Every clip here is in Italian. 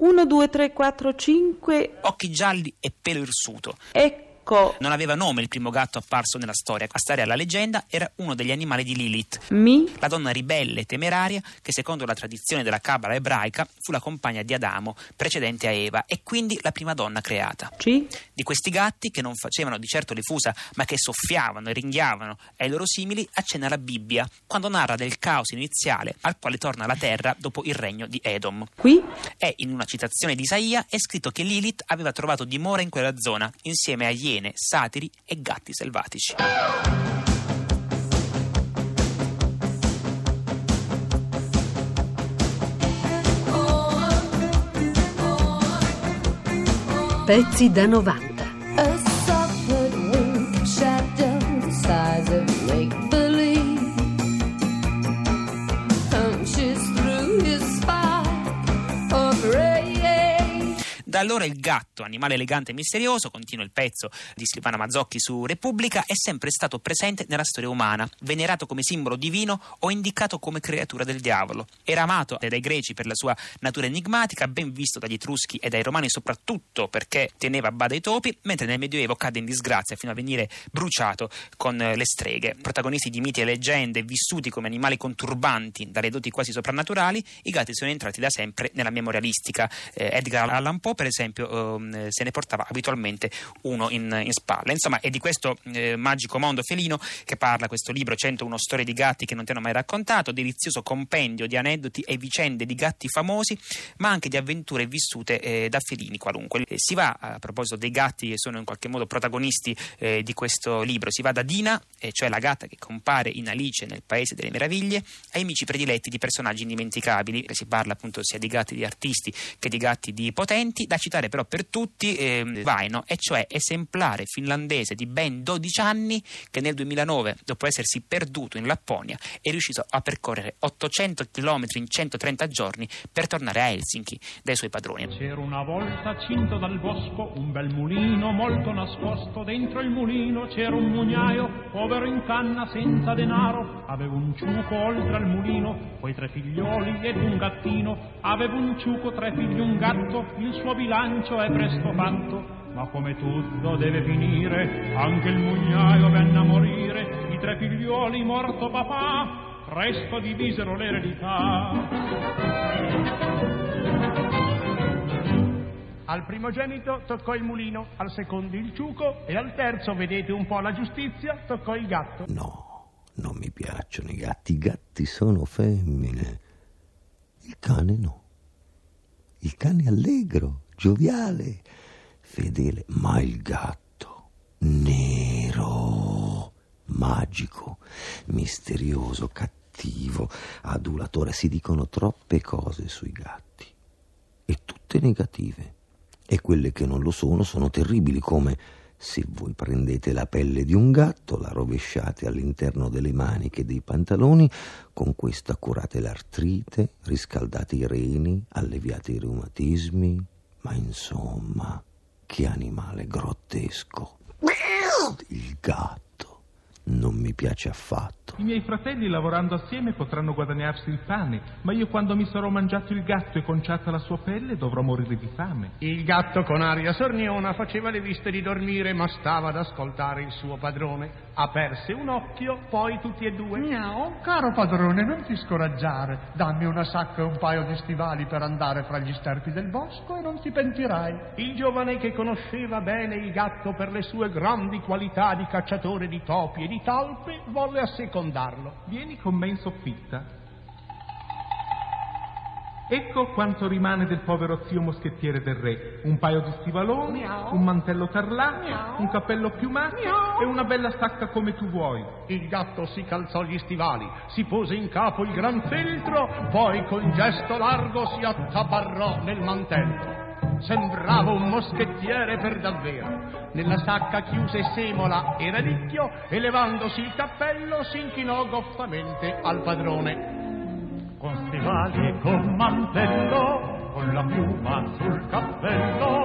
1, 2, 3, 4, 5. Occhi gialli e pelo irsuto. Ecco. Non aveva nome il primo gatto apparso nella storia. A stare alla leggenda era uno degli animali di Lilith. Mi. La donna ribelle e temeraria che secondo la tradizione della cabala ebraica fu la compagna di Adamo, precedente a Eva, e quindi la prima donna creata. C. Di questi gatti, che non facevano di certo le fusa, ma che soffiavano e ringhiavano ai loro simili, accenna la Bibbia, quando narra del caos iniziale al quale torna la terra dopo il regno di Edom. Qui. E in una citazione di Isaia è scritto che Lilith aveva trovato dimora in quella zona, insieme a iene, satiri e gatti selvatici. Pezzi da 90. A soft wing shadow Da allora il gatto, animale elegante e misterioso, continua il pezzo di Silvana Mazzocchi su Repubblica, è sempre stato presente nella storia umana, venerato come simbolo divino o indicato come creatura del diavolo. Era amato dai greci per la sua natura enigmatica, ben visto dagli etruschi e dai romani soprattutto perché teneva a bada i topi, mentre nel Medioevo cade in disgrazia fino a venire bruciato con le streghe. Protagonisti di miti e leggende, vissuti come animali conturbanti dalle doti quasi soprannaturali, i gatti sono entrati da sempre nella memorialistica. Eh, Edgar Allan Poe, per esempio, ehm, se ne portava abitualmente uno in, in spalla. Insomma, è di questo eh, magico mondo felino che parla questo libro 101 storie di gatti che non ti hanno mai raccontato, delizioso compendio di aneddoti e vicende di gatti famosi, ma anche di avventure vissute eh, da felini qualunque. Eh, si va, a proposito dei gatti che sono in qualche modo protagonisti eh, di questo libro, si va da Dina, eh, cioè la gatta che compare in Alice nel Paese delle Meraviglie, ai amici prediletti di personaggi indimenticabili, si parla appunto sia di gatti di artisti che di gatti di potenti, da citare però per tutti eh, Vaino, e cioè esemplare finlandese di ben 12 anni che nel 2009, dopo essersi perduto in Lapponia, è riuscito a percorrere 800 km in 130 giorni per tornare a Helsinki dai suoi padroni. C'era una volta cinto dal bosco un bel mulino molto nascosto. Dentro il mulino c'era un mugnaio, povero in canna senza denaro. Aveva un ciuco oltre al mulino, poi tre figlioli ed un gattino. Aveva un ciuco, tre figli, un gatto. Il suo bilancio è presto fatto. Ma come tutto deve finire, anche il mugnaio venne a morire. I tre figlioli morto papà, presto divisero l'eredità. Al primogenito toccò il mulino, al secondo il ciuco e al terzo, vedete un po' la giustizia, toccò il gatto. No, non mi piacciono i gatti. I gatti sono femmine. Il cane no. Il cane è allegro, gioviale, fedele, ma il gatto nero, magico, misterioso, cattivo, adulatore. Si dicono troppe cose sui gatti e tutte negative. E quelle che non lo sono sono terribili come se voi prendete la pelle di un gatto, la rovesciate all'interno delle maniche dei pantaloni, con questa curate l'artrite, riscaldate i reni, alleviate i reumatismi, ma insomma, che animale grottesco. Il gatto non mi piace affatto. I miei fratelli lavorando assieme potranno guadagnarsi il pane, ma io quando mi sarò mangiato il gatto e conciata la sua pelle dovrò morire di fame. Il gatto con aria sorniona faceva le viste di dormire, ma stava ad ascoltare il suo padrone. Aperse un occhio, poi tutti e due. Miau, caro padrone, non ti scoraggiare. Dammi una sacca e un paio di stivali per andare fra gli sterpi del bosco e non ti pentirai. Il giovane che conosceva bene il gatto per le sue grandi qualità di cacciatore di topi e di talpe volle assecondarlo. Vieni con me in soffitta. Ecco quanto rimane del povero zio moschettiere del re. Un paio di stivaloni, Miau. un mantello tarlaccio, Miau. un cappello piumato Miau. e una bella sacca come tu vuoi. Il gatto si calzò gli stivali, si pose in capo il gran feltro, poi con gesto largo si attabarrò nel mantello. Sembrava un moschettiere per davvero. Nella sacca chiuse semola e radicchio e levandosi il cappello si inchinò goffamente al padrone. Con stivali e con mantello, con la piuma sul cappello,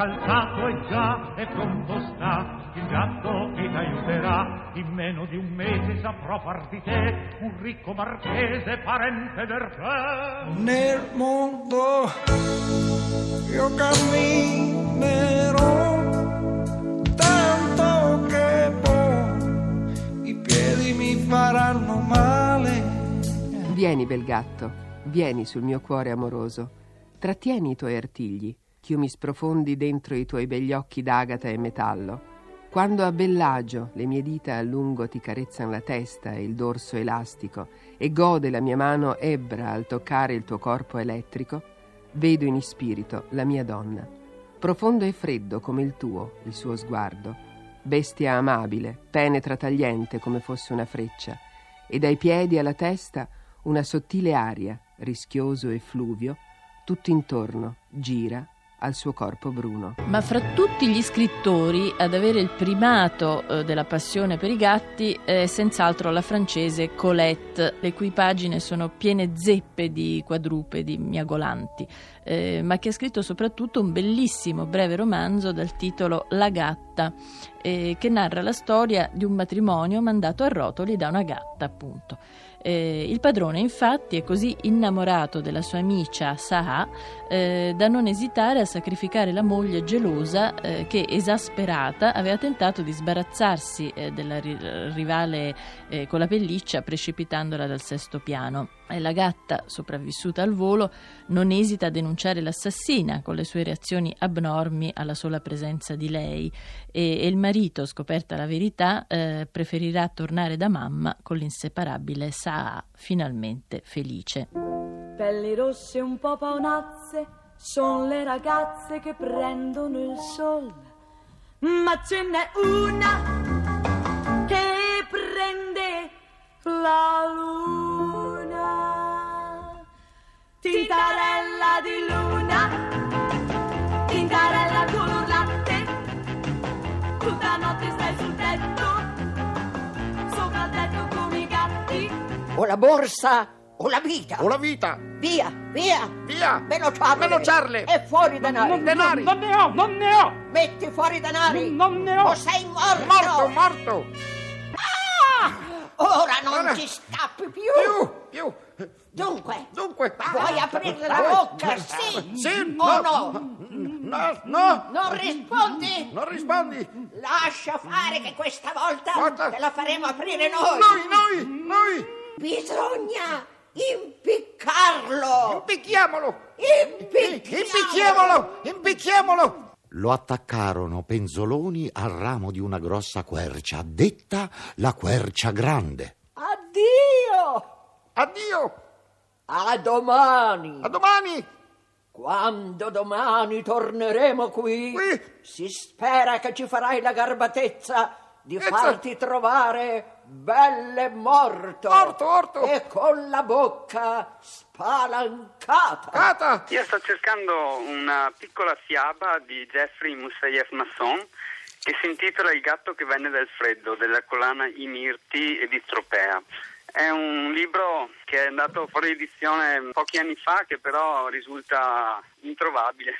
calzato e già e pronto sta il gatto che ti aiuterà. In meno di un mese saprò far di te un ricco marchese parente del re. Nel mondo io camminerò tanto che poi i piedi mi faranno male. Vieni, bel gatto, vieni sul mio cuore amoroso. Trattieni i tuoi artigli, ch'io mi sprofondi dentro i tuoi begli occhi d'agata e metallo. Quando a bellagio le mie dita a lungo ti carezzano la testa e il dorso elastico e gode la mia mano ebbra al toccare il tuo corpo elettrico, vedo in ispirito la mia donna. Profondo e freddo come il tuo, il suo sguardo. Bestia amabile, penetra tagliente come fosse una freccia, e dai piedi alla testa una sottile aria, rischioso e fluvio, tutto intorno gira al suo corpo bruno. Ma fra tutti gli scrittori ad avere il primato eh, della passione per i gatti è senz'altro la francese Colette, le cui pagine sono piene zeppe di quadrupedi miagolanti, eh, ma che ha scritto soprattutto un bellissimo breve romanzo dal titolo La gatta, eh, che narra la storia di un matrimonio mandato a rotoli da una gatta, appunto. Eh, il padrone infatti è così innamorato della sua amica Saha eh, da non esitare a sacrificare la moglie gelosa eh, che esasperata aveva tentato di sbarazzarsi eh, della ri- rivale eh, con la pelliccia precipitandola dal sesto piano. La gatta, sopravvissuta al volo, non esita a denunciare l'assassina con le sue reazioni abnormi alla sola presenza di lei e, e il marito, scoperta la verità, eh, preferirà tornare da mamma con l'inseparabile Saa, finalmente felice. Pelli rosse un po' paonazze, sono le ragazze che prendono il sole, ma ce n'è una O la borsa o la vita. O la vita. Via, via. Via. Meno ciarle. Meno ciarle. E fuori i denari. Non, denari. Non ne ho, non ne ho. Metti fuori i denari. Non ne ho. O sei morto. Morto, morto. Ah! Ora non Ora. ci scappi più. Più, più. Dunque, Dunque. vuoi aprirle la bocca? Sì. Sì, O no. no? No, no. Non rispondi? Non rispondi. Lascia fare che questa volta Guarda. te la faremo aprire noi. Noi, noi, noi. Bisogna impiccarlo. Impicchiamolo. Impicchiamolo. Impicchiamolo. Impicchiamolo. Lo attaccarono penzoloni al ramo di una grossa quercia, detta la quercia grande. Addio. Addio. A domani. A domani. Quando domani torneremo qui, Qui. si spera che ci farai la garbatezza di Ezza. farti trovare belle morto. Morto, morto. E con la bocca spalancata. Cata. Io sto cercando una piccola fiaba di Jeffrey Moussaieff Masson che si intitola Il gatto che venne dal freddo della collana I Mirti e di Tropea. È un libro che è andato fuori edizione pochi anni fa che però risulta introvabile.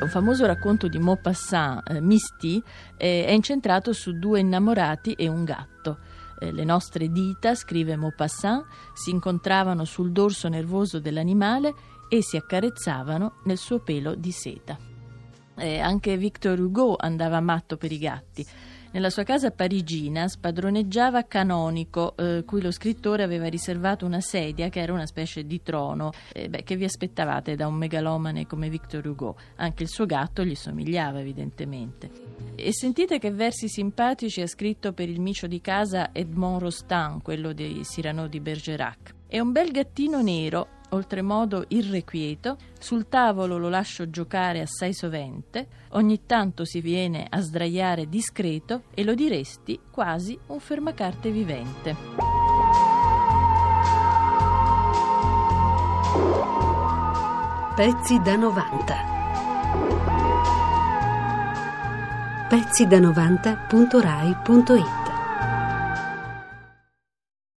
Un famoso racconto di Maupassant, eh, Misty, eh, è incentrato su due innamorati e un gatto. Eh, le nostre dita, scrive Maupassant, si incontravano sul dorso nervoso dell'animale e si accarezzavano nel suo pelo di seta. Eh, anche Victor Hugo andava matto per i gatti. Nella sua casa parigina spadroneggiava Canonico, eh, cui lo scrittore aveva riservato una sedia che era una specie di trono. Eh, beh, che vi aspettavate da un megalomane come Victor Hugo? Anche il suo gatto gli somigliava, evidentemente. E sentite che versi simpatici ha scritto per il micio di casa Edmond Rostand, quello di Cyrano di Bergerac. È un bel gattino nero, oltremodo irrequieto, sul tavolo lo lascio giocare assai sovente, ogni tanto si viene a sdraiare discreto e lo diresti quasi un fermacarte vivente. Pezzi da 90. Pezzi da 90.rai.it